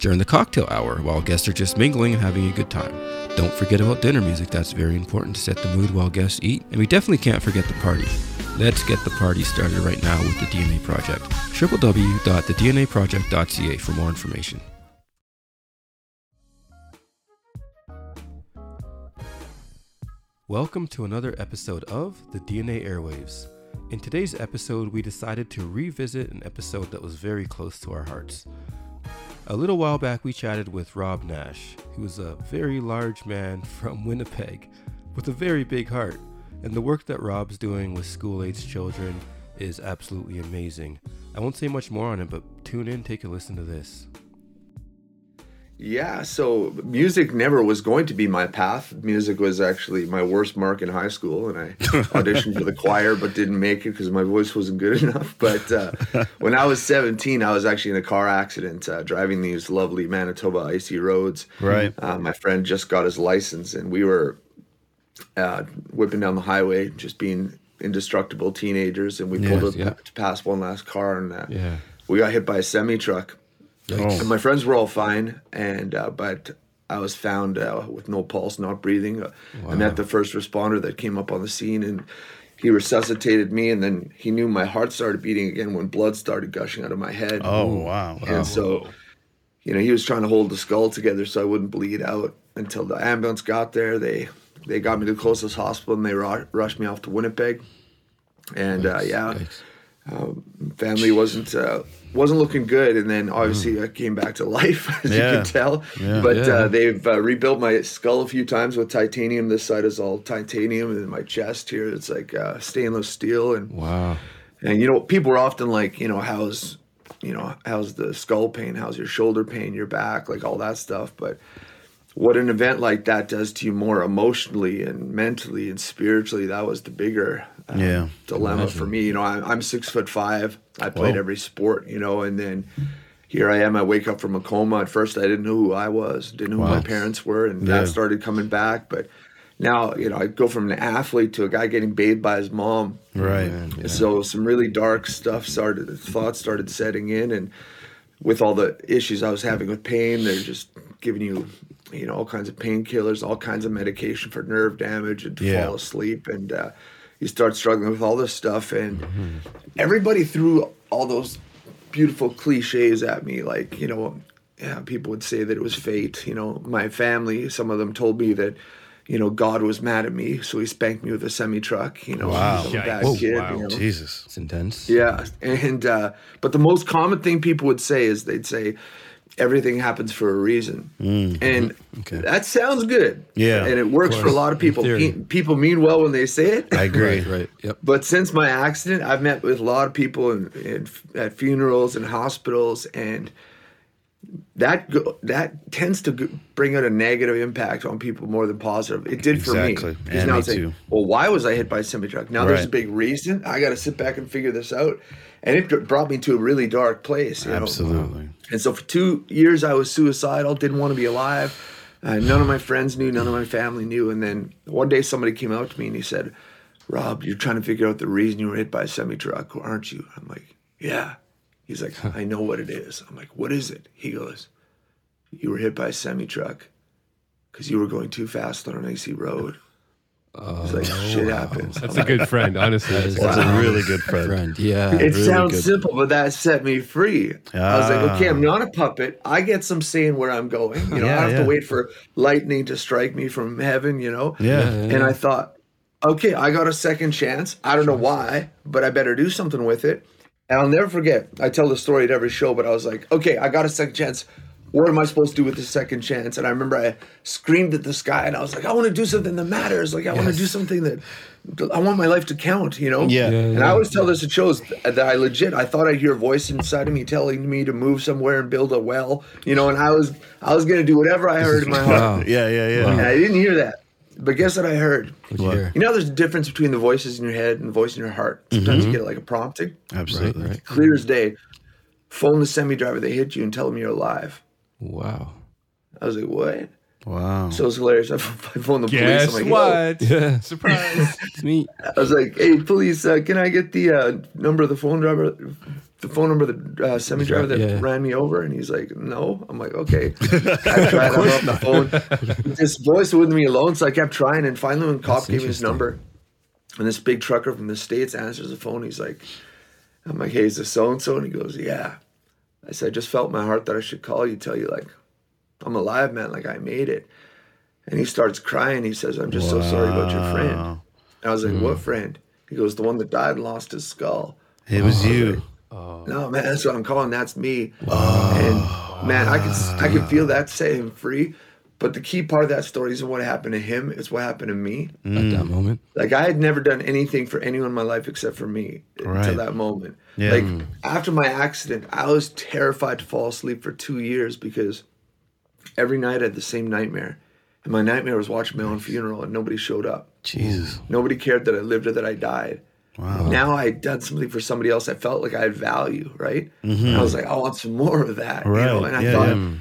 During the cocktail hour, while guests are just mingling and having a good time. Don't forget about dinner music, that's very important to set the mood while guests eat. And we definitely can't forget the party. Let's get the party started right now with the DNA Project. www.thednaproject.ca for more information. Welcome to another episode of the DNA Airwaves. In today's episode, we decided to revisit an episode that was very close to our hearts. A little while back, we chatted with Robb Nash, who is a very large man from Winnipeg with a very big heart. And the work that Robb's doing with school aged children is absolutely amazing. I won't say much more on it, but tune in, take a listen to this. Yeah, so music never was going to be my path. Music was actually my worst mark in high school, and I auditioned for the choir but didn't make it because my voice wasn't good enough. But uh, when I was 17, I was actually in a car accident uh, driving these lovely Manitoba icy roads. Right. Uh, my friend just got his license, and we were uh, whipping down the highway, just being indestructible teenagers, and we pulled Yes, up yeah. to pass one last car, and uh, Yeah. we got hit by a semi truck. Oh. And my friends were all fine, and uh, but I was found uh, with no pulse, not breathing. Uh, I met the first responder that came up on the scene, and he resuscitated me. And then he knew my heart started beating again when blood started gushing out of my head. Oh wow. And so, you know, he was trying to hold the skull together so I wouldn't bleed out until the ambulance got there. They they got me to the closest hospital and they ru- rushed me off to Winnipeg. And uh, yeah, um, family wasn't uh, wasn't looking good. And then obviously I came back to life, as Yeah. you can tell. Yeah. but Yeah. Uh, they've uh, rebuilt my skull a few times with titanium. This side is all titanium, and my chest here it's like uh, stainless steel. And Wow. and you know, people are often like, you know, how's you know, how's the skull pain, how's your shoulder pain, your back, like all that stuff. But what an event like that does to you more emotionally and mentally and spiritually, that was the bigger uh, Yeah. dilemma for me. You know, I'm, I'm six foot five. I played Whoa. every sport, you know, and then here I am. I wake up from a coma. At first, I didn't know who I was, didn't know who my parents were, and Yeah. that started coming back. But now, you know, I go from an athlete to a guy getting bathed by his mom. Right. So some really dark stuff started, thoughts started setting in, and with all the issues I was having with pain, they're just giving you, you know, all kinds of painkillers, all kinds of medication for nerve damage and to Yeah. fall asleep, and uh, you start struggling with all this stuff, and everybody threw all those beautiful cliches at me, like you know, yeah, people would say that it was fate. You know, my family, some of them told me that. You know, God was mad at me, so he spanked me with a semi truck. You know, Wow. I'm a bad Yikes. kid. Wow. You know? Jesus. It's intense. Yeah, and uh, but the most common thing people would say is they'd say everything happens for a reason, mm-hmm. and Okay. that sounds good. Yeah, and it works for a lot of people. Pe- people mean well when they say it. I agree. Right, right. Yep. But since my accident, I've met with a lot of people in, in, at funerals and hospitals, and that go, that tends to bring out a negative impact on people more than positive. It did for Exactly. me. And now me it's like, too. well, why was I hit by a semi truck? Now there's a big reason. I got to sit back and figure this out, and it brought me to a really dark place. You know? Absolutely. And so for two years, I was suicidal, didn't want to be alive. Uh, none of my friends knew, none of my family knew. And then one day, somebody came out to me and he said, "Robb, you're trying to figure out the reason you were hit by a semi truck, aren't you?" I'm like, "Yeah." He's like, "I know what it is." I'm like, "What is it?" He goes, "You were hit by a semi truck because you were going too fast on an icy road." He's like, "Shit happens." That's a good friend, honestly. That is That's wow. a really good friend. friend. Yeah. It really sounds good. simple, but that set me free. I was like, Ah. okay, I'm not a puppet. I get some say in where I'm going. You know, Yeah, I have yeah. to wait for lightning to strike me from heaven, you know? Yeah. And I thought, okay, I got a second chance. I don't know why, but I better do something with it. And I'll never forget, I tell the story at every show, but I was like, okay, I got a second chance. What am I supposed to do with the second chance? And I remember I screamed at the sky and I was like, I want to do something that matters. Like I want to do something that I want my life to count, you know? Yeah. Yeah, and I always tell this to shows that I legit I thought I'd hear a voice inside of me telling me to move somewhere and build a well, you know, and I was I was gonna do whatever I heard in my heart. Wow. Yeah, yeah, yeah. And I didn't hear that. But guess what I heard? What'd you hear? You know, there's a difference between the voices in your head and the voice in your heart. Sometimes you mm-hmm. get like a prompting, Absolutely. Right, right. clear as mm-hmm. day. Phone the semi driver, they hit you and tell them you're alive. Wow. I was like, what? Wow. So it's hilarious. I phoned the police. Guess I'm like, "Yo." what? Yeah. Surprise. It's me. I was like, hey, police, uh, can I get the uh, number of the phone driver, the phone number of the uh, semi driver that Yeah. ran me over? And he's like, no. I'm like, okay. I tried. I'm off the phone. This voice wouldn't leave me alone, so I kept trying. And finally, when cop That's gave me his number, and this big trucker from the states answers the phone, he's like, I'm like, hey, is this so and so? And he goes, yeah. I said, I just felt my heart that I should call you, tell you like, I'm alive, man. Like I made it. And he starts crying. He says, I'm just so sorry about your friend. And I was like, Hmm. what friend? He goes, the one that died and lost his skull. It was you. oh No, man, that's what I'm calling. That's me. And man, I can I can feel that set him free. But the key part of that story isn't what happened to him; it's what happened to me. At that mm. moment. Like I had never done anything for anyone in my life except for me Right. until that moment. Yeah. Like mm. after my accident, I was terrified to fall asleep for two years because every night I had the same nightmare, and my nightmare was watching my own funeral and nobody showed up. Jesus. Nobody cared that I lived or that I died. Wow. Now I had done something for somebody else. I felt like I had value, right? Mm-hmm. And I was like, I want some more of that, you know. And I Yeah, thought, yeah.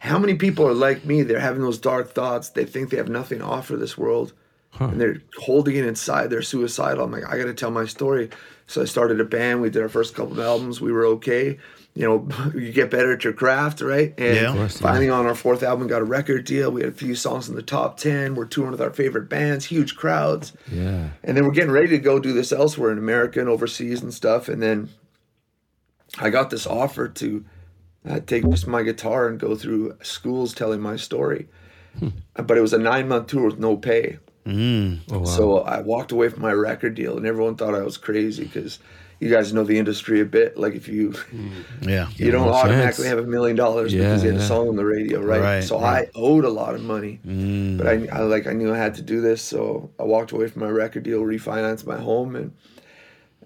How many people are like me? They're having those dark thoughts. They think they have nothing to offer this world, and they're holding it inside. They're suicidal. I'm like, I got to tell my story. So I started a band. We did our first couple of albums. We were okay. You know, you get better at your craft, right? And Yeah. Of course, yeah. finally, on our fourth album, got a record deal. We had a few songs in the top ten. We're touring with our favorite bands, huge crowds. Yeah. And then we're getting ready to go do this elsewhere in America and overseas and stuff. And then I got this offer to uh, take just my guitar and go through schools telling my story. But it was a nine month tour with no pay. Mm. Oh, wow. So I walked away from my record deal, and everyone thought I was crazy because you guys know the industry a bit. Like if you Yeah. you don't automatically chance. have a million dollars Yeah, because you had a song on the radio, right? Right, so right. I owed a lot of money, Mm. but I, I like I knew I had to do this, so I walked away from my record deal, refinanced my home, and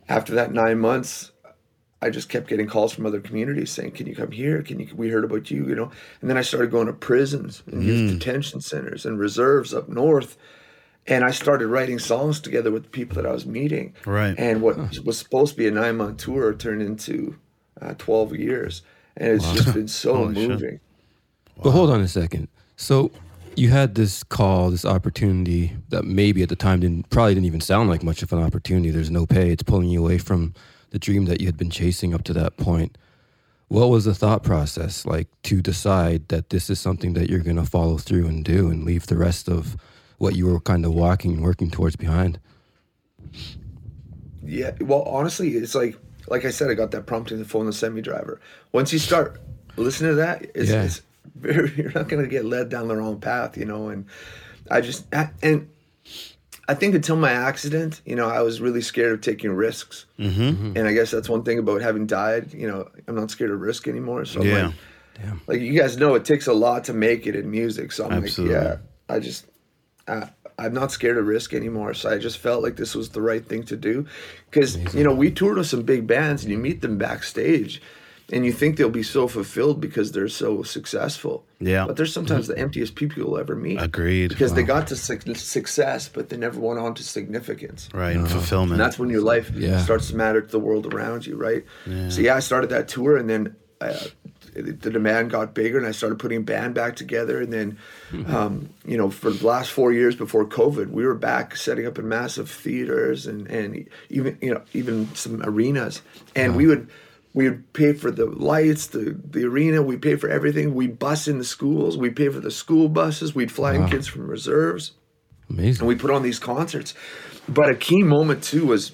after that nine months, I just kept getting calls from other communities saying, "Can you come here? Can you? We heard about you, you know." And then I started going to prisons and Mm. youth detention centers and reserves up north, and I started writing songs together with the people that I was meeting. Right. And what was supposed to be a nine month tour turned into uh, twelve years, and it's just been so Holy shit. moving. But hold on a second. So you had this call, this opportunity that maybe at the time didn't probably didn't even sound like much of an opportunity. There's no pay. It's pulling you away from the dream that you had been chasing up to that point. What was the thought process like to decide that this is something that you're going to follow through and do and leave the rest of what you were kind of walking and working towards behind? Yeah, well, honestly, it's like like I said, I got that prompt in the phone, the semi driver. Once you start listening to that, it's, Yeah. it's very you're not going to get led down the wrong path, you know. And I just and I think until my accident, you know, I was really scared of taking risks. Mm-hmm. And I guess that's one thing about having died. You know, I'm not scared of risk anymore. So I'm Yeah. like, like you guys know, it takes a lot to make it in music. So I'm Absolutely. like, yeah, I just, I, I'm not scared of risk anymore. So I just felt like this was the right thing to do, because you know we toured with some big bands, and you meet them backstage, and you think they'll be so fulfilled because they're so successful. Yeah. but they're sometimes the emptiest people you'll ever meet. Agreed. Because they got to suc success, but they never went on to significance. Right. And fulfillment. And that's when your life Yeah. starts to matter to the world around you, right? So yeah, I started that tour, and then uh, the demand got bigger, and I started putting a band back together. And then, um, you know, for the last four years before COVID, we were back setting up in massive theaters and and even you know even some arenas, and we would. We would pay for the lights, the, the arena. We pay for everything. We bus in the schools. We pay for the school buses. We'd fly in kids from reserves Amazing. and we put on these concerts. But a key moment too was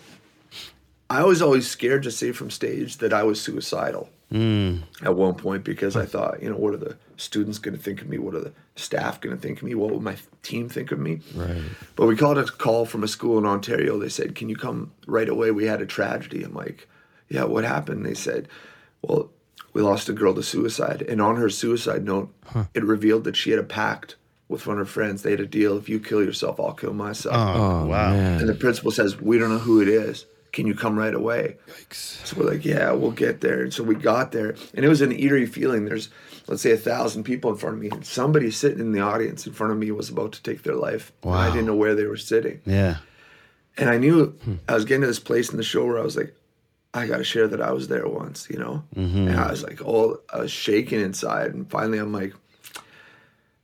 I was always scared to say from stage that I was suicidal hmm. at one point because I thought, you know, what are the students going to think of me? What are the staff going to think of me? What will my team think of me? Right. But we called a call from a school in Ontario. They said, "Can you come right away? We had a tragedy." I'm like, "Yeah, what happened?" They said, "Well, we lost a girl to suicide. And on her suicide note, it revealed that she had a pact with one of her friends. They had a deal if you kill yourself, I'll kill myself. Oh, wow. And the principal says, We don't know who it is. Can you come right away? So we're like, Yeah, we'll get there. And so we got there. And it was an eerie feeling. There's, let's say, a thousand people in front of me. And somebody sitting in the audience in front of me was about to take their life. And I didn't know where they were sitting. Yeah. And I knew Hmm. I was getting to this place in the show where I was like, I got to share that I was there once, you know? Mm-hmm. And I was like, all I was shaking inside. And finally, I'm like,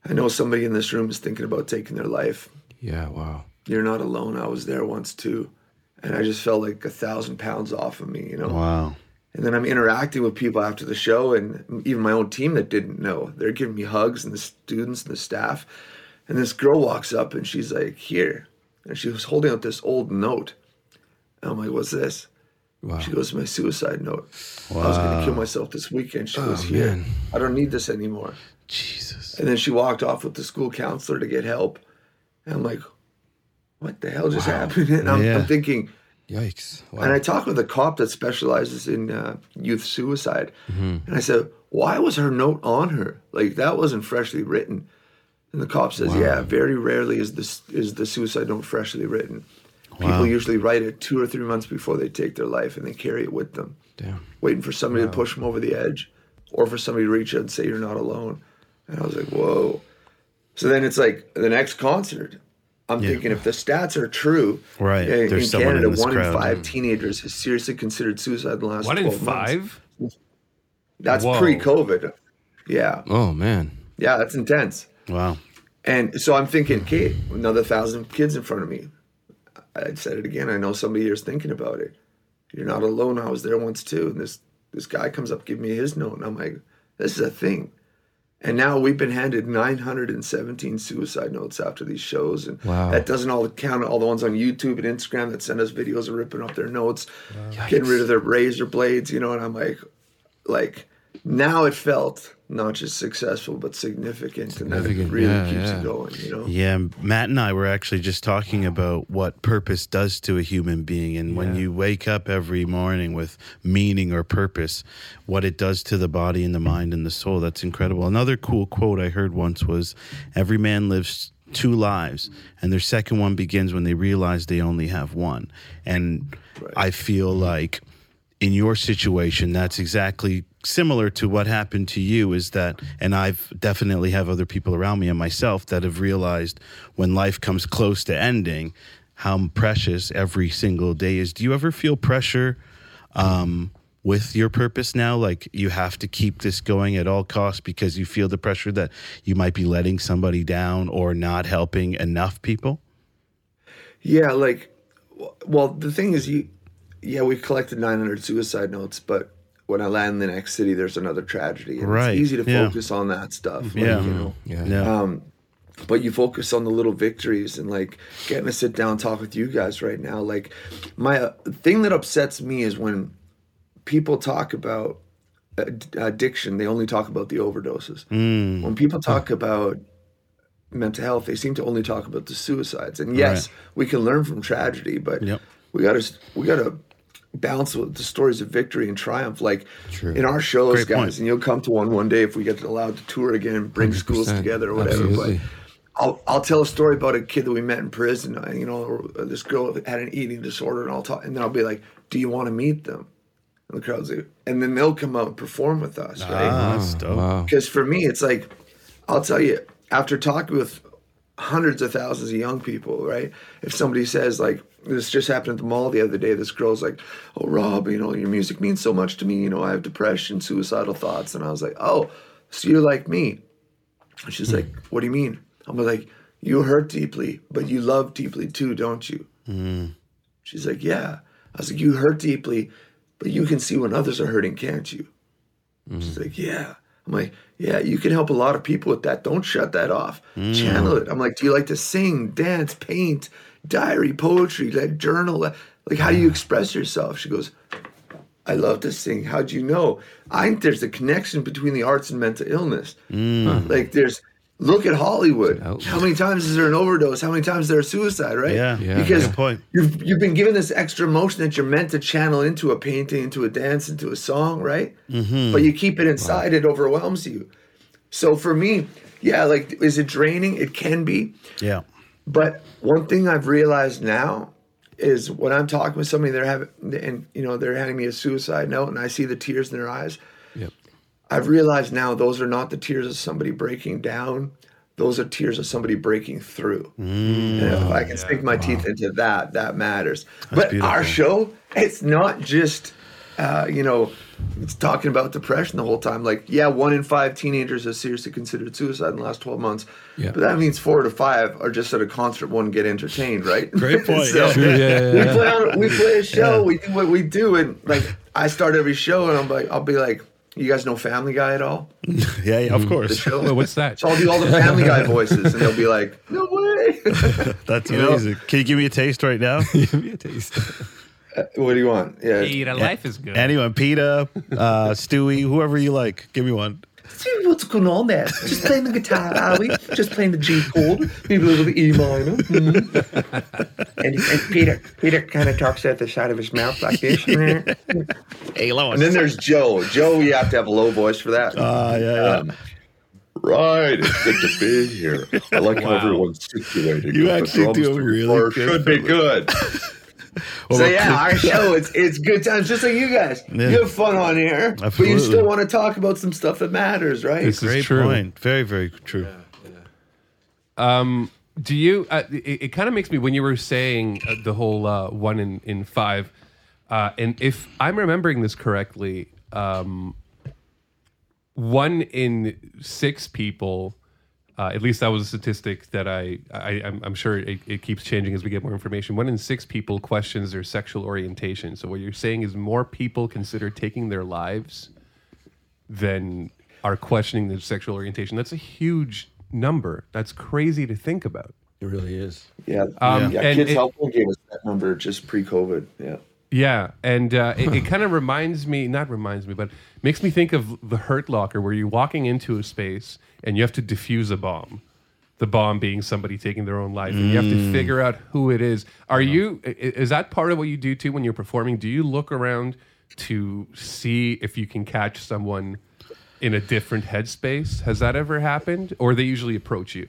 I know somebody in this room is thinking about taking their life. Yeah, wow. You're not alone. I was there once too. And I just felt like a thousand pounds off of me, you know? Wow. And then I'm interacting with people after the show and even my own team that didn't know. They're giving me hugs and the students and the staff. And this girl walks up and she's like, here. And she was holding out this old note. And I'm like, what's this? Wow. She goes, my suicide note. I was going to kill myself this weekend. She goes, here. man. I don't need this anymore. Jesus. And then she walked off with the school counselor to get help. And I'm like, what the hell just happened? And I'm, Yeah. I'm thinking, Yikes. Wow. and I talked with a cop that specializes in uh, youth suicide. Mm-hmm. And I said, why was her note on her? Like that wasn't freshly written. And the cop says, yeah, very rarely is this is the suicide note freshly written. People usually write it two or three months before they take their life and they carry it with them, Damn. waiting for somebody to push them over the edge or for somebody to reach out and say you're not alone. And I was like, whoa. So then it's like the next concert. I'm thinking if the stats are true, Right. In, There's in someone in Canada, this one crowd. in five teenagers has seriously considered suicide in the last One in 12 months. five? That's Whoa. pre-COVID. Yeah, Oh, man. yeah, that's intense. Wow. And so I'm thinking, Kate, another thousand kids in front of me. I said it again. I know somebody here is thinking about it. You're not alone. I was there once too. And this this guy comes up, give me his note, and I'm like, this is a thing. And now we've been handed 917 suicide notes after these shows, and Wow. that doesn't all count all the ones on YouTube and Instagram that send us videos of ripping up their notes, getting rid of their razor blades, you know. And I'm like, like now it felt not just successful but significant, and that really yeah, keeps yeah. you going, you know. Yeah, Matt and I were actually just talking about what purpose does to a human being. And when you wake up every morning with meaning or purpose, what it does to the body and the mind and the soul, that's incredible. Another cool quote I heard once was Every man lives two lives, and their second one begins when they realize they only have one. And I feel like in your situation that's exactly similar to what happened to you is that and i've definitely have other people around me and myself that have realized when life comes close to ending how precious every single day is. Do you ever feel pressure um, with your purpose now? Like you have to keep this going at all costs because you feel the pressure that you might be letting somebody down or not helping enough people? Yeah, like, well, the thing is, you, yeah, we collected 900 suicide notes, but when I land in the next city, there's another tragedy. And Right, It's easy to yeah. focus on that stuff. Like, Yeah. You know, Yeah. yeah um, but you focus on the little victories and like getting to sit down and talk with you guys right now. Like, my uh, thing that upsets me is when people talk about ad- addiction, they only talk about the overdoses. Mm. When people talk about mental health, they seem to only talk about the suicides. And yes, we can learn from tragedy, but Yep. we got to we got to balance with the stories of victory and triumph. Like True. in our shows, Great guys, point. and you'll come to one one day if we get allowed to tour again and bring schools 100%. together or whatever. Absolutely. But I'll I'll tell a story about a kid that we met in prison. uh, You know, this girl had an eating disorder, and I'll talk, and then I'll be like, "Do you want to meet them?" And the crowd's like, and then they'll come out and perform with us, right? ah, that's. Wow. Because for me, it's like, I'll tell you, after talking with hundreds of thousands of young people, right? If somebody says, like, this just happened at the mall the other day, this girl's like, oh, Robb, you know, your music means so much to me. You know, I have depression, suicidal thoughts. And I was like, oh, so you're like me. And she's like, hmm. what do you mean? I'm like, you hurt deeply, but you love deeply too, don't you? Hmm. She's like, yeah. I was like, you hurt deeply, but you can see when others are hurting, can't you? She's hmm. like, yeah. I'm like, yeah, you can help a lot of people with that. Don't shut that off. Mm. Channel it. I'm like, do you like to sing, dance, paint, diary, poetry, like journal? Like, how do you express yourself? She goes, I love to sing. How'd you know? I think there's a connection between the arts and mental illness. Mm. Like, there's look at Hollywood. How many times is there an overdose? How many times is there a suicide? Right? Yeah, Yeah. Because good point. you've you've been given this extra emotion that you're meant to channel into a painting, into a dance, into a song, right? Mm-hmm. But you keep it inside; it overwhelms you. So for me, yeah, like is it draining? It can be. Yeah. But one thing I've realized now is when I'm talking with somebody, they're having, and you know, they're handing me a suicide note, and I see the tears in their eyes. I've realized now those are not the tears of somebody breaking down; those are tears of somebody breaking through. and if I can sink my teeth into that, that matters. but our show, it's not just, uh, you know, it's talking about depression the whole time. Like, yeah, one in five teenagers has seriously considered suicide in the last 12 months. Yeah. But that means four to five are just at a concert, one get entertained, right? Great point, So, yeah. Yeah, yeah, we yeah. play on, we play a show, we do what we do, and like I start every show, and I'm like, I'll be like, you guys know Family Guy at all? Yeah, yeah, of The course. show. Well, what's that? So I'll do all the Family Guy voices, and they'll be like, no way. That's You know? amazing. Can you give me a taste right now? Give me a taste. what do you want? Yeah. Peter, life is good. Anyone, Peta, uh, Stewie, whoever you like. Give me one. See what's going on there? Just playing the guitar, are we? Just playing the G chord, maybe a little bit E minor. Mhm. and, and Peter, Peter kind of talks out the side of his mouth like this. and Hey, Lois. then there's Joe. Joe, you have to have a low voice for that. Uh, yeah, yeah. Um, Right, it's good to be here. I like how everyone's situated. You actually do to really record good Should be good. Well, so yeah, our show it's it's good times, just like you guys. Yeah. You have fun on here, but you still want to talk about some stuff that matters, right? This is Great true. point. Very, very true. Um, do you? Uh, it it kind of makes me when you were saying uh, the whole uh, one in in five, uh, and if I'm remembering this correctly, um, one in six people. Uh, at least that was a statistic that I, I I'm, I'm sure it, it keeps changing as we get more information. One in six people questions their sexual orientation. So what you're saying is more people consider taking their lives than are questioning their sexual orientation. That's a huge number. That's crazy to think about. It really is. yeah, Um, yeah. and Kids it- Help Phone gave us that number just pre-COVID. Yeah. Yeah, and uh, it, it kind of reminds me, not reminds me, but makes me think of the Hurt Locker, where you're walking into a space and you have to defuse a bomb. The bomb being somebody taking their own life, and you have to figure out who it is. Are you? i- Is that part of what you do too when you're performing? Do you look around to see if you can catch someone in a different headspace? Has that ever happened, or they usually approach you?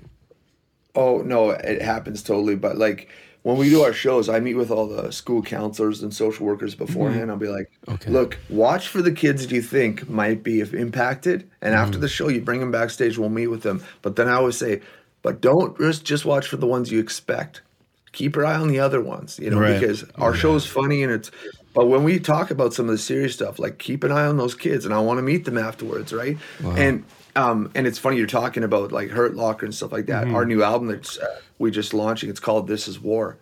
Oh no, it happens totally. But like when we do our shows, I meet with all the school counselors and social workers mm-hmm. beforehand. I'll be like, Okay. look, watch for the kids that you think might be impacted, and after mm. the show, you bring them backstage. We'll meet with them. But then I always say, but don't just just watch for the ones you expect. Keep your eye on the other ones, you know, Right. because our show's funny and it's. But when we talk about some of the serious stuff, like keep an eye on those kids, and I want to meet them afterwards, right? And um, and it's funny you're talking about like Hurt Locker and stuff like that. Our new album that's uh, we just launching, it's called This Is War,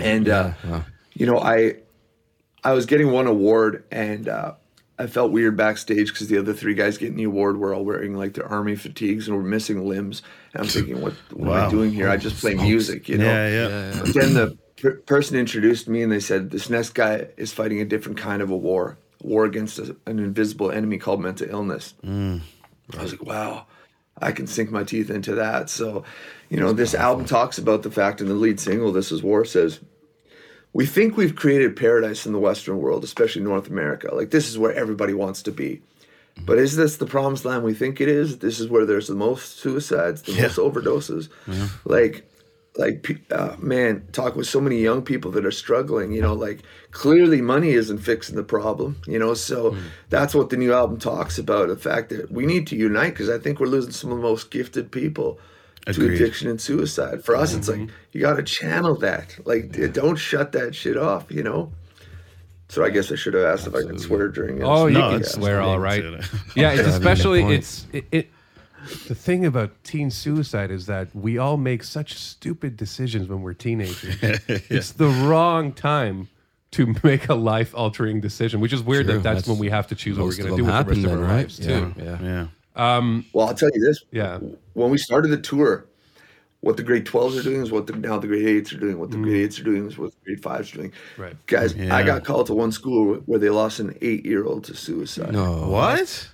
and uh, wow. you know I I was getting one award and uh, I felt weird backstage because the other three guys getting the award were all wearing like their army fatigues and were missing limbs. And I'm thinking, what, what am I doing here? I just play music, you know. Yeah, yeah. But then the per- person introduced me and they said, This next guy is fighting a different kind of a war, war against a, an invisible enemy called mental illness. I was like, wow, I can sink my teeth into that. So, you know, this album talks about the fact, and the lead single, This Is War, says, we think we've created paradise in the Western world, especially North America. Like, this is where everybody wants to be. But is this the promised land we think it is? This is where there's the most suicides, the most overdoses. Like, like uh, man, talk with so many young people that are struggling. You know, like clearly money isn't fixing the problem. You know, so that's what the new album talks about. The fact that we need to unite because I think we're losing some of the most gifted people to addiction and suicide. For us, it's like you got to channel that. Like, d- don't shut that shit off. You know. So I guess I should have asked if I could swear during. this. Oh, you No, can swear all right. Yeah, it's especially it's it, it. The thing about teen suicide is that we all make such stupid decisions when we're teenagers. It's the wrong time to make a life-altering decision, which is weird True, that that's, that's- when we have to choose what we're going to do them with the rest happen of our right? lives too. Yeah, yeah. Yeah. Um, um, well, I'll tell you this. Yeah. when we started the tour, what the grade 12s are doing is what the, now the grade 8s are doing. What the mm. grade 8s are doing is what the grade 5s are doing. Right. Guys, Yeah. I got called to one school where they lost an eight year old to suicide. No. What?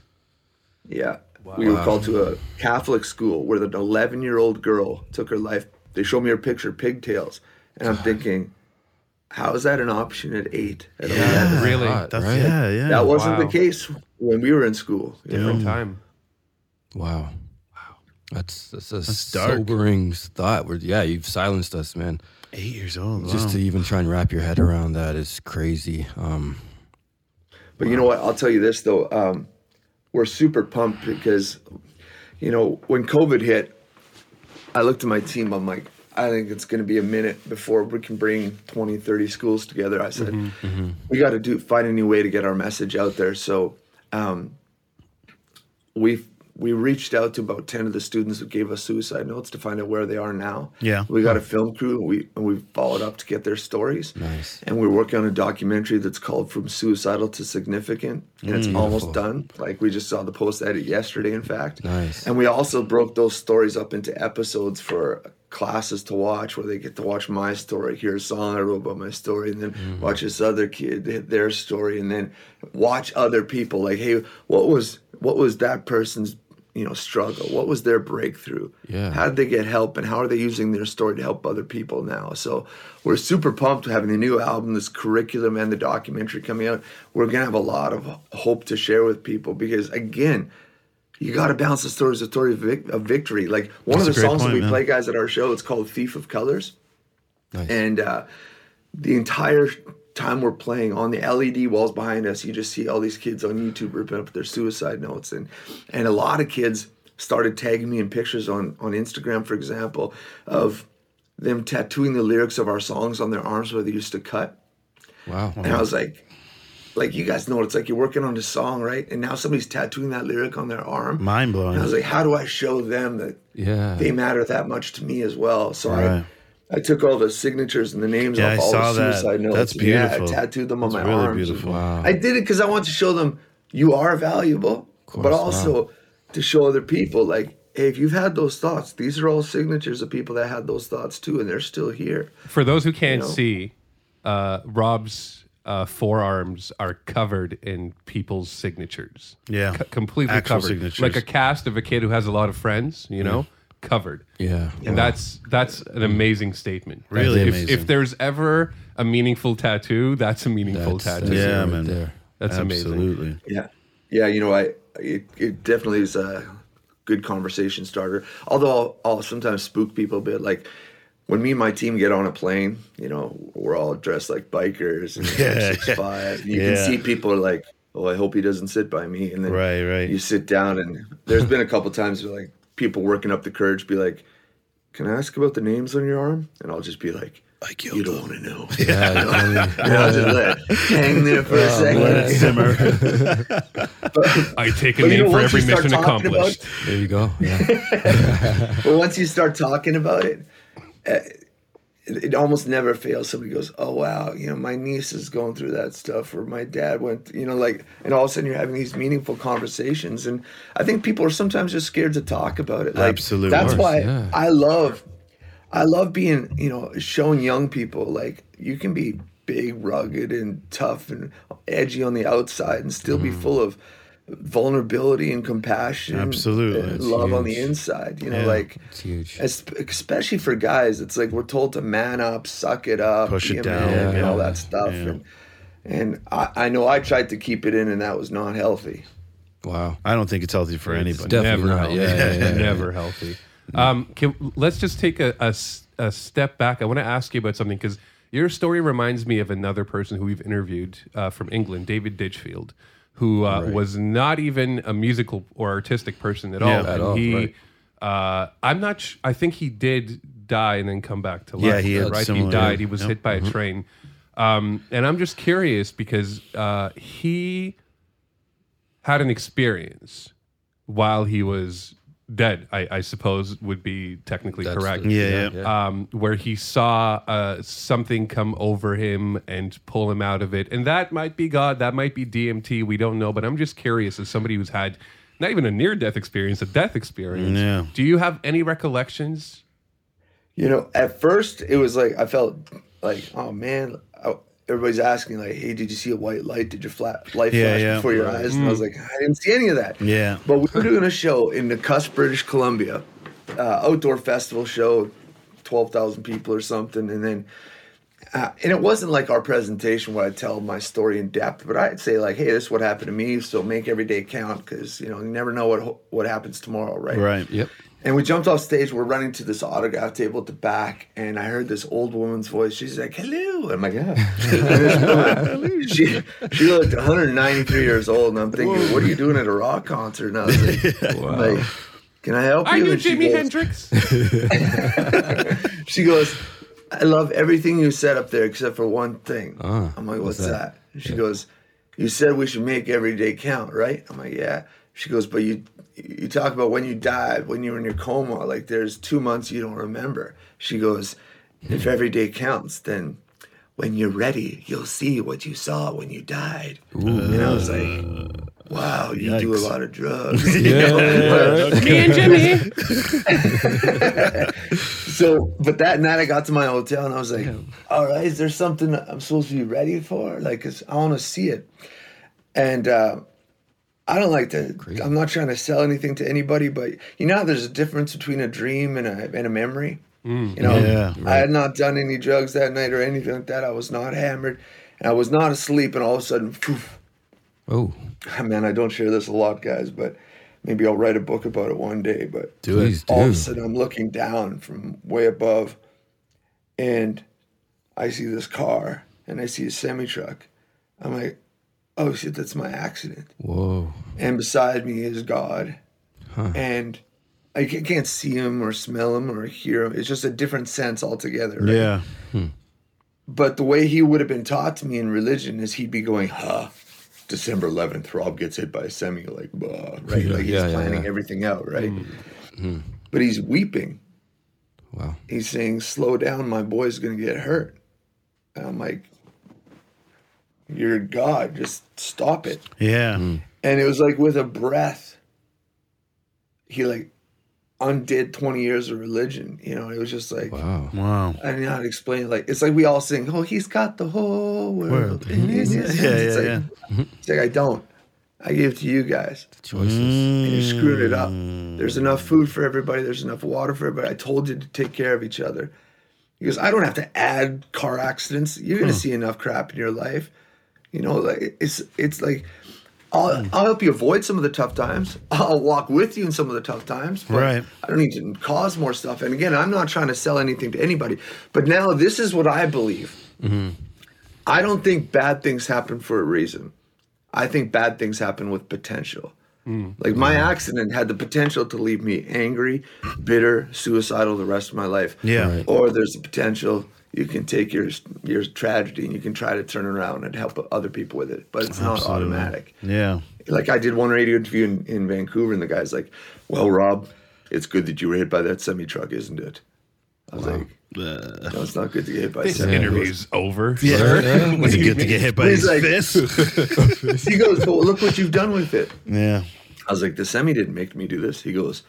Yeah. We were called to a Catholic school where an 11 year old girl took her life. They showed me her picture, pigtails, and I'm thinking, how is that an option at eight? At 11? Really? Hot, That's, right? Yeah, yeah. That wasn't Wow. the case when we were in school. you know? Different time. Wow. Wow. That's that's a dark. sobering thought. Where yeah, you've silenced us, man. Eight years old. Just wow. to even try and wrap your head around that is crazy. Um, But you know what? I'll tell you this though. Um, we're super pumped because, you know, when COVID hit, I looked at my team. I'm like, I think it's going to be a minute before we can bring 20, 30 schools together. I said, we got to do find a new way to get our message out there. So, um, we we reached out to about 10 of the students who gave us suicide notes to find out where they are now. Yeah. We got a film crew and we and we followed up to get their stories. Nice. And we're working on a documentary that's called From Suicidal to Significant. And it's mm. almost done. Like we just saw the post edit yesterday, in fact. Nice. And we also broke those stories up into episodes for classes to watch where they get to watch my story, hear a song I wrote about my story, and then mm. watch this other kid their story, and then watch other people. Like, hey, what was what was that person's you know struggle? What was their breakthrough? Yeah. How did they get help, and how are they using their story to help other people now? So we're super pumped having the new album, this curriculum, and the documentary coming out. We're gonna have a lot of hope to share with people because again you got to balance the story story of, vic- of victory. Like one That's of the songs point, that we man. play, guys, at our show, it's called "Thief of Colors," nice. and uh, the entire time we're playing on the LED walls behind us, you just see all these kids on YouTube ripping up their suicide notes, and and a lot of kids started tagging me in pictures on on Instagram, for example, of them tattooing the lyrics of our songs on their arms where they used to cut. wow. And I was like, like you guys know what it's like. You're working on a song, right? And now somebody's tattooing that lyric on their arm. Mind blowing. And I was like, how do I show them that Yeah. they matter that much to me as well? So Right. I, I took all the signatures and the names Yeah, off I all saw the that. suicide notes. That's and Yeah. I tattooed them on That's my really arms. beautiful. Wow. I did it because I want to show them you are valuable, but course, also to show other people like, hey, if you've had those thoughts, these are all signatures of people that had those thoughts too, and they're still here. For those who can't know? see, uh, Robb's uh, forearms are covered in people's signatures. Yeah. C- completely Actual covered, signatures. like a cast of a kid who has a lot of friends. You know, covered. Yeah. And that's that's an amazing statement. Really if, amazing. If there's ever a meaningful tattoo, that's a meaningful That's- tattoo. that's Yeah, right man. There. That's amazing. Absolutely. Yeah, yeah. You know, I it, it definitely is a good conversation starter. Although I'll, I'll sometimes spook people a bit. Like when me and my team get on a plane, you know, we're all dressed like bikers and Yeah, six five. You Yeah. can see people are like, "Oh, I hope he doesn't sit by me." And then Right, right. you sit down, and there's been a couple times where like people working up the courage be like, "Can I ask about the names on your arm?" And I'll just be like. I killed You don't want to know. Yeah. you only- And I'll just let it hang there for a second. Let it simmer. I take a But you name know, for every mission talking about- accomplished. there you go. Yeah. But once you start talking about it, uh, it, it almost never fails. Somebody goes, "Oh wow, you know, my niece is going through that stuff," or "My dad went," you know, like, and all of a sudden you're having these meaningful conversations. And I think people are sometimes just scared to talk about it. Like, Absolutely. That's course, why yeah. I love, I love being, you know, showing young people like you can be big, rugged, and tough and edgy on the outside, and still Mm-hmm. be full of vulnerability and compassion, Absolutely. and It's love on the inside. You know, Yeah. like It's huge. especially for guys. It's like we're told to man up, suck it up, Push be it a down, man, and all that stuff. Yeah. And and I, I know I tried to keep it in, and that was not healthy. Wow. I don't think it's healthy for anybody. definitely never not. healthy. Yeah, yeah, yeah. never healthy. Um, can, let's just take a step back. I want to ask you about something because your story reminds me of another person who we've interviewed uh, from England, David Ditchfield, who uh, was not even a musical or artistic person at all. Yeah, at And all, he, right. uh, I'm not. Sh- I think he did die and then come back to life. Yeah, he right. He died. He was Yep. hit by a train. Um, and I'm just curious because uh, he had an experience while he was dead, I, I suppose would be technically That's correct. the- Yeah, yeah. Um, where he saw uh, something come over him and pull him out of it. And that might be God, that might be DMT, we don't know. But I'm just curious as somebody who's had not even a near death experience, a death experience. Yeah. Do you have any recollections? You know, at first it was like I felt like, oh man, I, everybody's asking like, "Hey, did you see a white light? Did your flat light Yeah, flash yeah. before your eyes?" And I was like, "I didn't see any of that." Yeah. But we were doing a show in the Cuss, British Columbia, uh, outdoor festival show, twelve thousand people or something, and then. Uh, and it wasn't like our presentation where I tell my story in depth, but I'd say like, "Hey, this is what happened to me." So make every day count because you know you never know what what happens tomorrow, right? Right. Yep. And we jumped off stage. We're running to this autograph table at the back, and I heard this old woman's voice. She's like, "Hello." I'm like, "Yeah." And this woman, she she looked 193 years old, and I'm thinking, "What are you doing at a rock concert?" And I was like, like, "Can I help Are you?" you she Jimi goes- Hendrix? She goes, "I love everything you said up there except for one thing." Ah, I'm like, what's "What's that?" And she goes, "You said we should make every day count, right?" I'm like, "Yeah." She goes, "But you you talk about when you died, when you were in your coma, like there's two months you don't remember." She goes, "If every day counts, then." When you're ready, you'll see what you saw when you died. and I was like, wow, you do a lot of drugs. Me and Jimi. So, but that night I got to my hotel and I was like, all right, is there something I'm supposed to be ready for? Like, 'cause I want to see it. And uh, I don't like to, I'm not trying to sell anything to anybody, but you know, there's a difference between a dream and a, and a memory. Mm. You know, Yeah, I had not done any drugs that night or anything like that. I was not hammered and I was not asleep. And all of a sudden, poof, Oh, man, I don't share this a lot, guys, but maybe I'll write a book about it one day. But Do it. please all of a sudden I'm looking down from way above and I see this car and I see a semi truck. I'm like, oh shit, that's my accident. Whoa. And beside me is God. And I can't see him or smell him or hear him. It's just a different sense altogether. right? Yeah. Hmm. But the way he would have been taught to me in religion is he'd be going, huh, December 11th, Robb gets hit by a semi, like, bah, right? Like he's Yeah, yeah, planning yeah. everything out, right? Hmm. Hmm. But he's weeping. Wow. He's saying, slow down, my boy's going to get hurt. And I'm like, you're God, just stop it. Yeah. Mm. And it was like with a breath, he like undid 20 years of religion. You know, it was just like, Wow. Wow. I don't know how to explain it. Like it's like we all sing, "Oh, he's got the whole world." World. in his mm-hmm. hands." Yeah, it's yeah, like, It's like I don't. I give it to you guys, Choices. and you screwed it up. Mm. There's enough food for everybody. There's enough water for everybody. I told you to take care of each other. He goes, I don't have to add car accidents. You're gonna see enough crap in your life. You know, like it's it's like. I'll, I'll help you avoid some of the tough times. I'll walk with you in some of the tough times. But Right. I don't need to cause more stuff. And again, I'm not trying to sell anything to anybody. But now this is what I believe. Mm-hmm. I don't think bad things happen for a reason. I think bad things happen with potential. Mm. Like my mm-hmm. accident had the potential to leave me angry, bitter, suicidal the rest of my life. Yeah. Right. Or there's the potential you can take your your tragedy and you can try to turn it around and help other people with it. But it's not Absolutely. automatic Yeah. like I did one radio interview in, in Vancouver, and the guy's like, "Well, Robb, it's good that you were hit by that semi truck, isn't it?" I was like, Uh, "No, it's not good to get hit by a This semi." interview's over. yeah. sir. Was it good to get hit by He's his like- fist? He goes, "Well, look what you've done with it." yeah. I was like, "The semi didn't make me do this." He goes,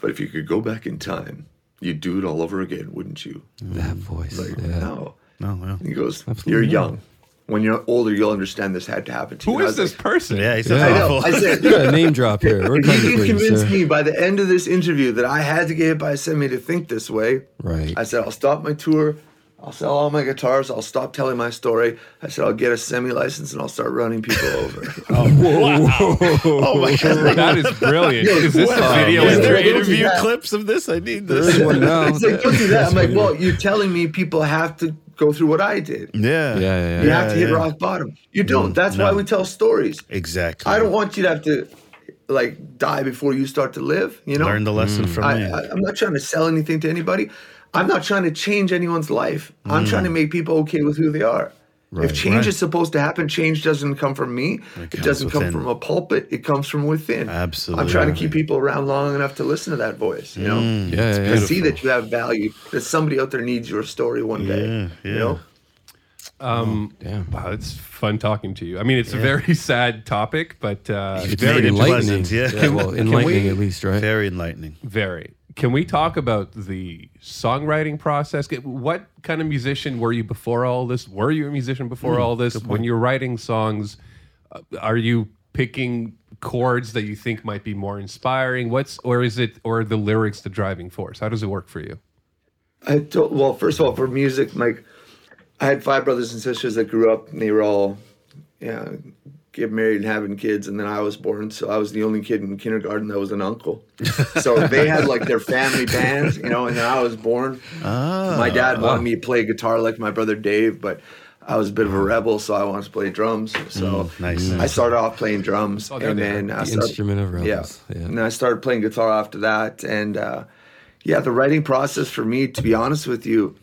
"But if you could go back in time, you'd do it all over again, wouldn't you?" That mm-hmm. voice. Like, yeah. no. Oh, well. He goes, Absolutely "You're not. young. When you're older, you'll understand this had to happen to you." Who And I this like, person? Yeah, he's Yeah. I know. I said, You got a name drop here. We're If he coming can you, convince sir. me by the end of this interview that I had to get hit by a semi to think this way, Right. I said, I'll stop my tour. I'll sell all my guitars. I'll stop telling my story. I said, I'll get a semi license and I'll start running people over. oh, oh my god. That is brilliant. Is this a video Is Is there Yeah. interview Yeah. clips of this? I need this. one now. it's like, don't do that. I'm like, well, you're telling me people have to go through what I did. Yeah. Yeah, yeah, You yeah. have to hit yeah. rock bottom. You don't. Mm, That's why we tell stories. Exactly. I don't want you to have to like die before you start to live. You know, learn the lesson from I. I, I'm not trying to sell anything to anybody. I'm not trying to change anyone's life. I'm trying to make people okay with who they are. Right, if change right. is supposed to happen, change doesn't come from me. It, comes doesn't come from a pulpit. It comes from within. Absolutely. I'm trying to keep people around long enough to listen to that voice. You know, Yeah, yeah, to yeah. see that you have value. That somebody out there needs your story one day. Yeah, You yeah. know. Um, Damn. Wow, it's fun talking to you. I mean, it's a very sad topic, but uh, It's very made it interesting. enlightening. pleasant, yeah. well, enlightening at least, right? Very enlightening. Very. Can we talk about the songwriting process? What kind of musician were you before all this? Were you a musician before all this? When you're writing songs, uh, are you picking chords that you think might be more inspiring? What's or is it or the lyrics the driving force? How does it work for you? I to, well, first of all, for music, like I had five brothers and sisters that grew up, and they were all, yeah, get married and having kids, and then I was born, so I was the only kid in kindergarten that was an uncle. so they had like their family bands, you know, and then I was born. my dad wanted me to play guitar like my brother Dave, but I was a bit of a rebel, so I wanted to play drums. So nice. I started off playing drums, Oh, there and they are. then I The started, instrument of rebels. yeah. Yeah. And I started playing guitar after that. And uh, yeah, the writing process for me, to be honest with you,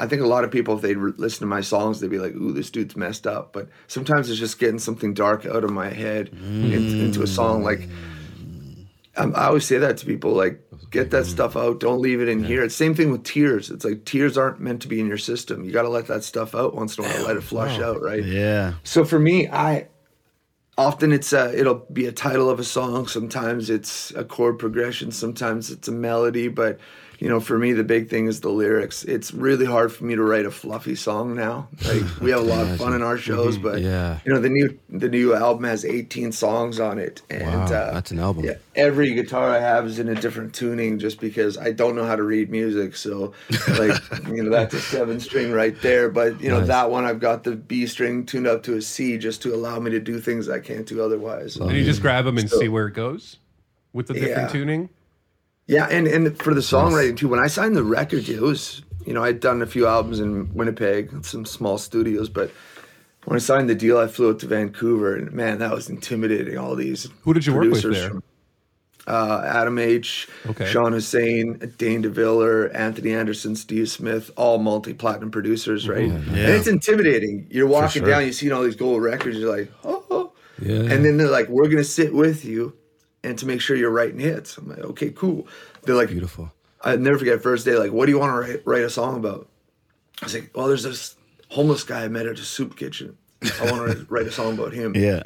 I think a lot of people, if they'd re- listen to my songs, they'd be like, ooh, this dude's messed up. But sometimes it's just getting something dark out of my head in- into a song. Like, um, I always say that to people, like, get that stuff out. Don't leave it in here. It's same thing with tears. It's like tears aren't meant to be in your system. You got to let that stuff out once in a while, let it flush out, right? Yeah. So for me, I often it's a, it'll be a title of a song. Sometimes it's a chord progression. Sometimes it's a melody. But you know, for me, the big thing is the lyrics. It's really hard for me to write a fluffy song now. Like we have a lot of fun in our shows, but Yeah. you know, the new the new album has 18 songs on it, and Wow, uh, that's an album. Yeah, every guitar I have is in a different tuning, just because I don't know how to read music. So, like, you know, that's a seven string right there. But you know, Nice. that one I've got the B string tuned up to a C, just to allow me to do things I can't do otherwise. And you just grab them and see where it goes with the different Yeah. tuning. Yeah, and and for the songwriting too. When I signed the record deal, it was you know I'd done a few albums in Winnipeg, some small studios, but when I signed the deal, I flew out to Vancouver, and man, that was intimidating. All these Who did you work with there? from, uh, Adam H, Okay. Sean Hosein, Dane DeViller, Anthony Anderson, Steve Smith, all multi-platinum producers, right? Yeah, And it's intimidating. You're walking sure. down, you see all these gold records, you're like, oh, oh. Yeah. And then they're like, we're gonna sit with you and to make sure you're writing hits. I'm like, okay, cool. They're like, Beautiful. I never forget first day, like, what do you want to write, write a song about? I was like, well, there's this homeless guy I met at a soup kitchen. I want to write a song about him. Yeah.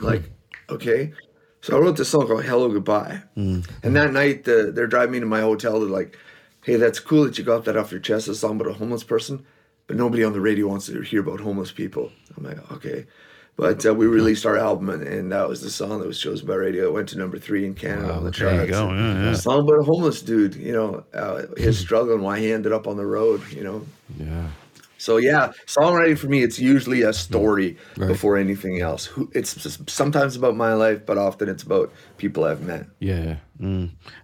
Like, okay. So I wrote this song called Hello Goodbye. Mm. And that night, the, they're driving me to my hotel. They're like, hey, that's cool that you got that off your chest, a song about a homeless person, but nobody on the radio wants to hear about homeless people. I'm like, okay. But uh, we released our album, and, and that was the song that was chosen by radio. It went to number three in Canada on the There you charts. go. Yeah, yeah. A song about a homeless dude, you know, uh, his struggle and why he ended up on the road, you know. Yeah. So yeah, songwriting for me, it's usually a story Right. before anything else. It's sometimes about my life, but often it's about people I've met. Yeah.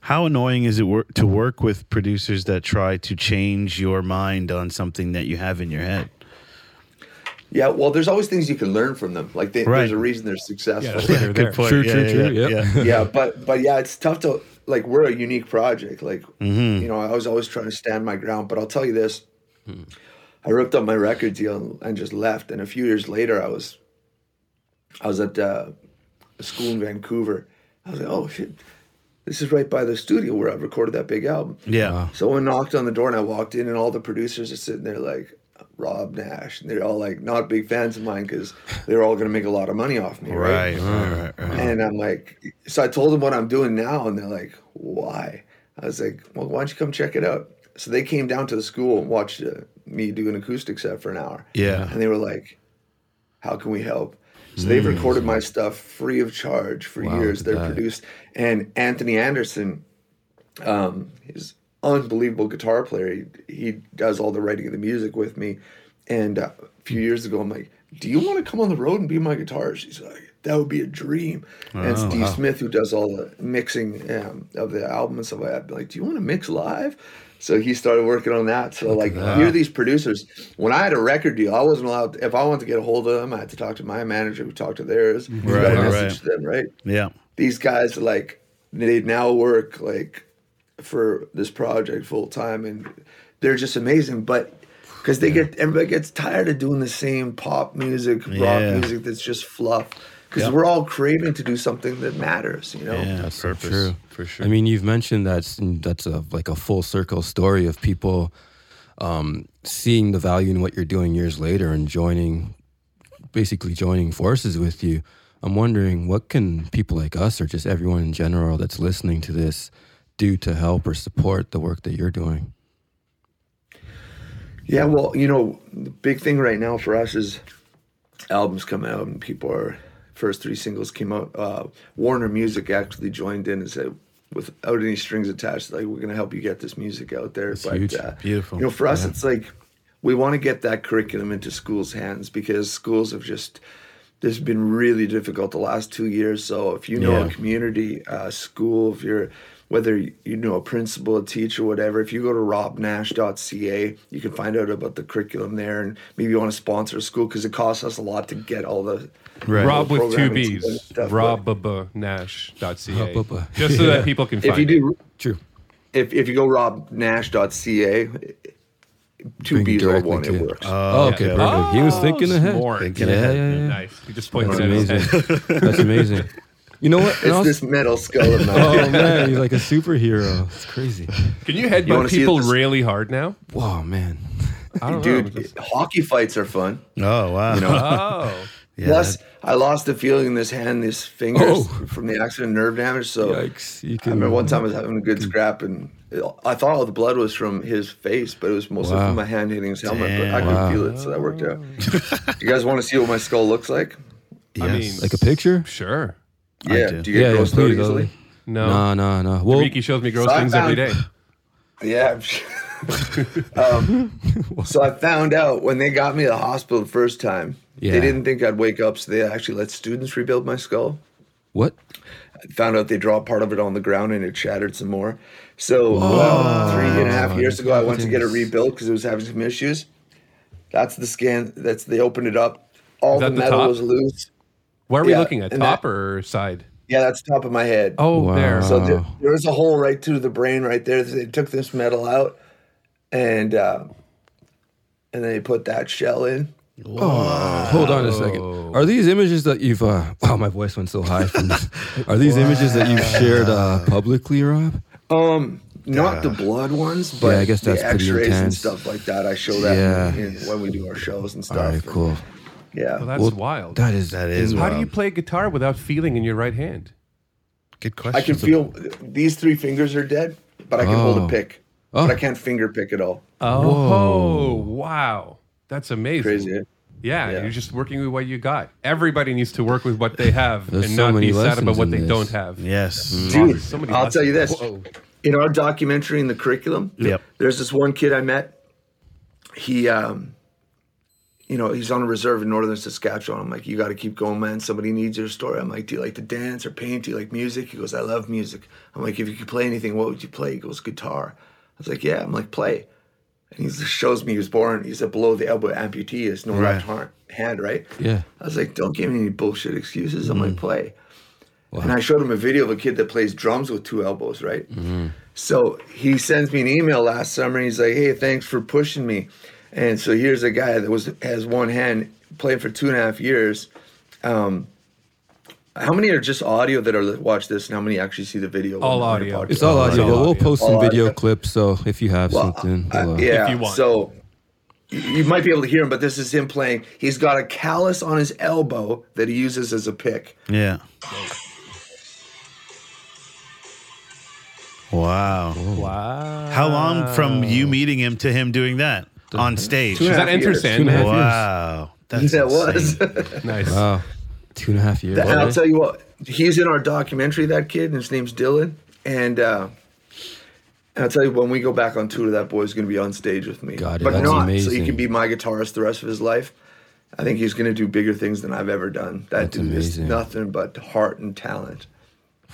How annoying is it work, to work with producers that try to change your mind on something that you have in your head? Yeah, well, there's always things you can learn from them. Like they, Right. there's a reason they're successful. Yeah, that's they're there. point. True, Yeah, true, yeah, true. yeah, Yep. yeah. yeah, but but yeah, it's tough to like. We're a unique project. Like Mm-hmm. you know, I was always trying to stand my ground. But I'll tell you this: I ripped up my record deal and, and just left. And a few years later, I was I was at uh, a school in Vancouver. I was like, oh shit, this is right by the studio where I recorded that big album. Yeah. Someone knocked on the door and I walked in, and all the producers are sitting there like Robb Nash, and they're all like not big fans of mine because they're all going to make a lot of money off me, Right, right, right, right. And I'm like, so I told them what I'm doing now, and they're like, why? I was like, well, why don't you come check it out? So they came down to the school and watched uh, me do an acoustic set for an hour. Yeah. And they were like, how can we help? So they've recorded my stuff free of charge for Wow, years. They're that. produced. And Anthony Anderson, um, he's unbelievable guitar player. He, he does all the writing of the music with me. And uh, a few years ago, I'm like, "Do you want to come on the road and be my guitarist?" He's like, "That would be a dream." and Steve Smith, who does all the mixing um, of the album and stuff like that, like, "Do you want to mix live?" So he started working on that. So like, you're these producers. When I had a record deal, I wasn't allowed. if I wanted to get a hold of them, I had to talk to my manager, who talked to theirs. Right, a right. message to them, right? Yeah. these guys like they now work like for this project full time and they're just amazing but because they get everybody gets tired of doing the same pop music rock Yeah. music that's just fluff because Yep. we're all craving to do something that matters you know Yeah. That's so purpose, true. For sure. I mean, you've mentioned that's that's a like a full circle story of people um, seeing the value in what you're doing years later and joining, basically joining forces with you. I'm wondering what can people like us or just everyone in general that's listening to this do to help or support the work that you're doing? Yeah, well, you know, the big thing right now for us is albums come out and people are first three singles came out. Uh, Warner Music actually joined in and said, without any strings attached, like we're gonna help you get this music out there. That's but. Uh, Beautiful. You know, for us, it's like we want to get that curriculum into schools' hands because schools have just this has been really difficult the last two years. So if you know Yeah. a community uh, school, if you're whether you know a principal, a teacher, whatever, if you go to robnash.ca, you can find out about the curriculum there, and maybe you want to sponsor a school because it costs us a lot to get all the Right. Rob with two programming and B's. stuff, but- Robbnash.ca. Robba. Just so that people can find If you it. True. if if you go robnash.ca, two Bring you B's or directly one, it it. works. Oh, okay, Yeah. perfect. he was oh, thinking ahead. smart. Thinking Yeah, ahead. yeah, yeah. Nice. He just pointed That's at his amazing. That's amazing. You know what? It's also- this metal skull of mine. oh man, he's like a superhero. It's crazy. Can you You headbutt wanna people this? really hard now? Wow, man. I don't know. Dude, hockey fights are fun. Oh wow. You know, Oh. yeah, Plus, I lost the feeling in this hand, this fingers Oh. from the accident, nerve damage. So Yikes! You I can. remember one time I was having a good scrap, and it- I thought all the blood was from his face, but it was mostly Wow. from my hand hitting his helmet. But I Damn. could feel it, so that worked out. Oh. you guys want to see what my skull looks like? I mean, like a picture. Sure. I Yeah. do. Do you get yeah, grossed out please, easily? No. No, no, no. Well, Ricky shows me gross So things every found- day. Yeah. Um, so I found out when they got me to the hospital the first time, Yeah. they didn't think I'd wake up, so they actually let students rebuild my skull. what? I found out they draw part of it on the ground and it shattered some more. So about three and a half years ago, I went to get it rebuilt because it was having some issues. That's the scan. That's they opened it up. All the that the metal top? was loose. Where are we Yeah, looking at? Top that- or side? Yeah, that's top of my head. Oh, Wow. there. So there, there was a hole right through the brain right there. They took this metal out, and uh, and then they put that shell in. Oh, hold on a second. Are these images that you've? Uh, wow, my voice went so high. From this. Are these images that you've shared uh, publicly, Robb? Um, not the blood ones, but Yeah, I guess that's the pretty X-rays and intense. stuff like that. I show that Yeah. in, in- when we do our shows and stuff. All right, cool. Yeah. Well, that's Well, wild. That is That is How do you wild. play guitar without feeling in your right hand? Good question. I can feel these three fingers are dead, but I can hold Oh. a pick. Oh. But I can't finger pick at all. Oh, wow. That's amazing. Crazy. eh? Yeah, Yeah. you're just working with what you got. Everybody needs to work with what they have There's and so not many be sad lessons about what in they this. don't have. Yes. Dude, so many I'll tell you this. Whoa. In our documentary in the curriculum, Yep. there's this one kid I met. He, um, you know, he's on a reserve in northern Saskatchewan. I'm like, you got to keep going, man. Somebody needs your story. I'm like, do you like to dance or paint? Do you like music? He goes, I love music. I'm like, if you could play anything, what would you play? He goes, guitar. I was like, yeah. I'm like, play. And he shows me he was born. He's a below the elbow amputee. Has no Right. left hand, right? Yeah. I was like, don't give me any bullshit excuses. I'm like, mm. play. Wow. And I showed him a video of a kid that plays drums with two elbows, right? Mm-hmm. So he sends me an email last summer and he's like, hey, thanks for pushing me. And so here's a guy that was has one hand playing for two and a half years. Um, how many are just audio that are watch this and how many actually see the video? All audio. It's all audio. it's but all we'll audio. post some All video audio. clips. So if you have Well, something, we'll, uh, yeah. If you want. So you might be able to hear him, but this is him playing. He's got a callus on his elbow that he uses as a pick. Yeah. Wow. Wow. How long from you meeting him to him doing that on stage? Two Is and a that half Enter years. Two and a Sandman? Wow. That's That was. insane. Nice. Wow. Two and a half years. And I'll tell you what, he's in our documentary, that kid, and his name's Dylan. And uh, and I'll tell you, when we go back on tour, that boy's going to be on stage with me. God, but that's not so amazing. he can be my guitarist the rest of his life. I think he's going to do bigger things than I've ever done. That That's dude amazing. is nothing but heart and talent.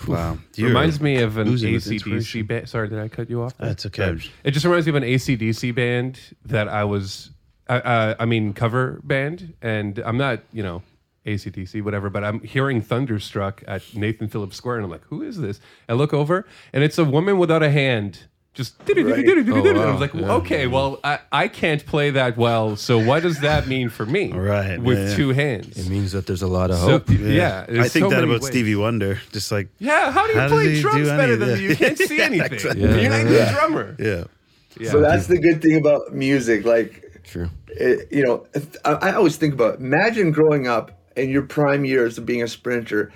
Wow. You're reminds me of an ACDC band. Sorry, did I cut you off? there? That's okay. It just reminds me of an ACDC band that I was, uh, uh, I mean, cover band. And I'm not, you know, ACDC, whatever, but I'm hearing Thunderstruck at Nathan Phillips Square. And I'm like, who is this? I look over and it's a woman without a hand. Just Right. and I was like, Yeah. okay, well, I, I can't play that well. So what does that mean for me? Right, With yeah. two hands. It means that there's a lot of So, hope. yeah. I think so that about ways. Stevie Wonder. Just like, Yeah, how do you How play drums better than that? me? You can't see anything. exactly. You're not even Yeah. a drummer. yeah. Yeah. So that's the good thing about music. Like, True. it, you know, I, I always think about imagine growing up in your prime years of being a sprinter.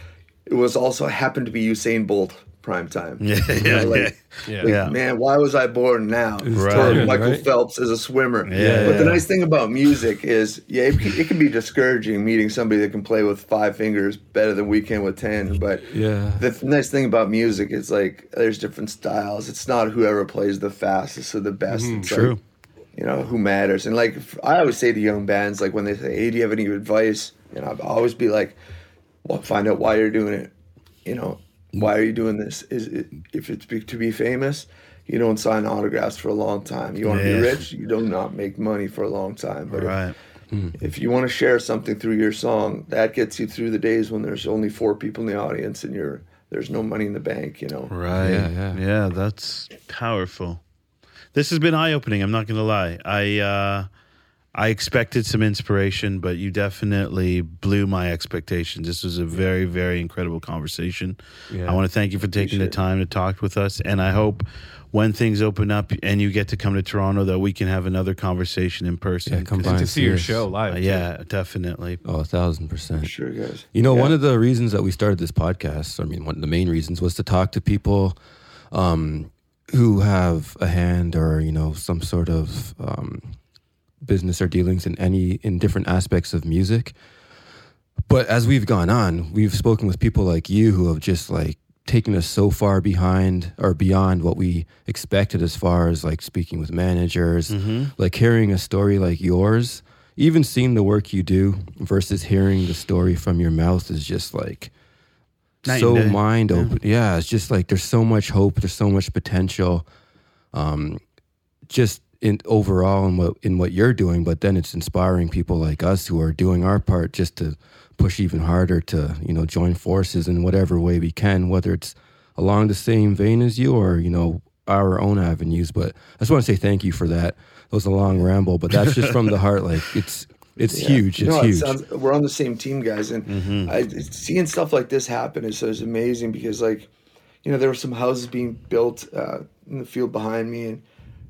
It was also happened to be Usain Bolt prime time. Yeah, You yeah, know, like, Yeah. like, Yeah. man, why was I born now? Right. Michael Right. Phelps as a swimmer. Yeah, but the nice thing about music is, yeah, it can, it can be discouraging meeting somebody that can play with five fingers better than we can with ten. But Yeah. the nice thing about music is like there's different styles. It's not whoever plays the fastest or the best. Mm-hmm. it's True. Like, you know who matters. And like I always say to young bands, like when they say, "Hey, do you have any advice?" You know, I'll always be like, "Well, find out why you're doing it. You know, why are you doing this? Is it if it's be, to be famous?" You don't sign autographs for a long time. You want to Yeah. be rich. You do not make money for a long time. But if- Right. if you want to share something through your song, that gets you through the days when there's only four people in the audience and you're there's no money in the bank. You know. Right. Yeah, Yeah, yeah. that's powerful. This has been eye opening. I'm not going to lie. I uh, I expected some inspiration, but you definitely blew my expectations. This was a very, very incredible conversation. Yeah. I want to thank you for taking the time to talk with us, and I hope when things open up and you get to come to Toronto, that we can have another conversation in person. Yeah, come 'Cause, by to and see your show live. uh, too. yeah, definitely. Oh, a thousand percent. Sure, guys. You know, Yeah. one of the reasons that we started this podcast, I mean, one of the main reasons was to talk to people um, who have a hand or, you know, some sort of um, business or dealings in any, in different aspects of music. But as we've gone on, we've spoken with people like you who have just like taken us so far behind or beyond what we expected as far as like speaking with managers, like hearing a story like yours, even seeing the work you do versus hearing the story from your mouth is just like Night so mind open. Yeah. it's just like there's so much hope, there's so much potential. Um, just in overall in what in what you're doing, but then it's inspiring people like us who are doing our part just to push even harder to you know join forces in whatever way we can, whether it's along the same vein as you or you know our own avenues. But I just want to say thank you for that. It was a long ramble, but that's just from the heart. Like it's it's Yeah. huge. It's it huge. sounds- we're on the same team, guys, and I, seeing stuff like this happen is, is amazing because, like, you know, there were some houses being built uh, in the field behind me, and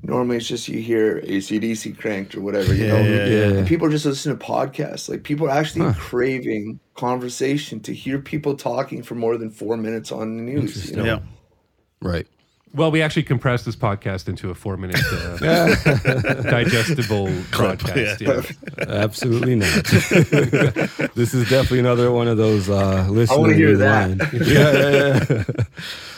normally it's just you hear ACDC cranked or whatever, you know, Yeah, yeah, yeah. and people just listen to podcasts. Like, people are actually craving conversation to hear people talking for more than four minutes on the news. You know, Yeah. right. Well, we actually compressed this podcast into a four-minute uh, digestible podcast. Yeah. Absolutely not. this is definitely another one of those uh, listening. wanna hear rewind. yeah, yeah, yeah.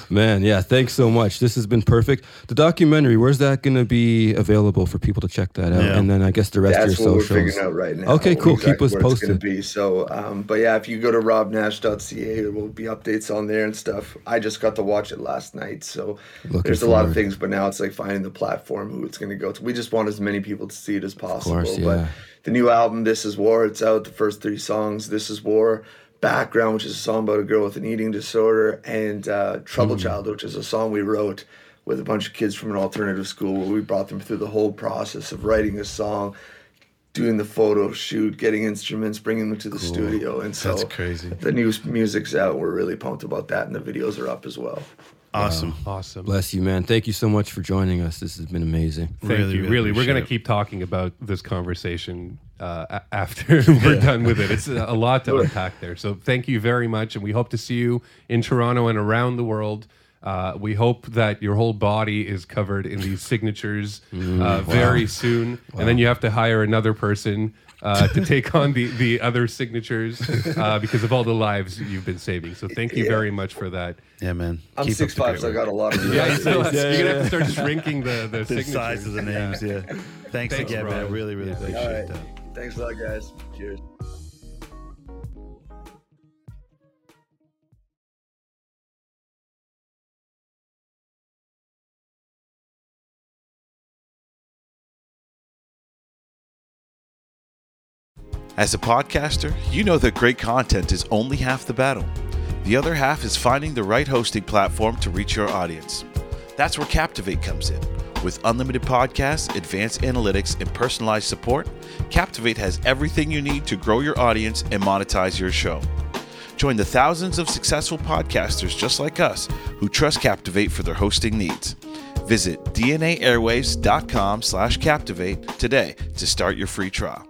Man, yeah. Thanks so much. This has been perfect. The documentary. Where's that going to be available for people to check that out? Yeah. And then I guess the rest That's of what your we're figuring out right now. Okay, cool. exactly Keep us posted. be. So, um, but yeah, if you go to robnash.ca, there will be updates on there and stuff. I just got to watch it last night, so Looking there's a lot of things. But now it's like finding the platform who it's going to go to. We just want as many people to see it as possible. course, yeah. But the new album, This Is War, it's out. The first three songs, This Is War. Background, which is a song about a girl with an eating disorder, and uh, Trouble Mm. Child, which is a song we wrote with a bunch of kids from an alternative school where we brought them through the whole process of writing a song, doing the photo shoot, getting instruments, bringing them to the studio. And so That's crazy. the new music's out. We're really pumped about that, and the videos are up as well. Awesome. Awesome. Bless you, man. Thank you so much for joining us. This has been amazing. Thank Really, you. really Really, we're going to keep talking about this conversation uh, after we're done with it. It's a lot to unpack there. So thank you very much, and we hope to see you in Toronto and around the world. Uh, we hope that your whole body is covered in these signatures uh, very soon, and then you have to hire another person uh, to take on the the other signatures uh, because of all the lives you've been saving. So thank you Yeah. very much for that. Yeah, man. I'm Keep up six the five, so I got a lot of Yeah, you still have, yeah, you're gonna have to start shrinking the the, the signatures. size of the names. Yeah. Thanks, Thanks, again, man. Robb. Really, really Yeah. appreciate All right. that. Thanks a lot, guys. Cheers. As a podcaster, you know that great content is only half the battle. The other half is finding the right hosting platform to reach your audience. That's where Captivate comes in. With unlimited podcasts, advanced analytics, and personalized support, Captivate has everything you need to grow your audience and monetize your show. Join the thousands of successful podcasters just like us who trust Captivate for their hosting needs. Visit dnaairwaves.com slash captivate today to start your free trial.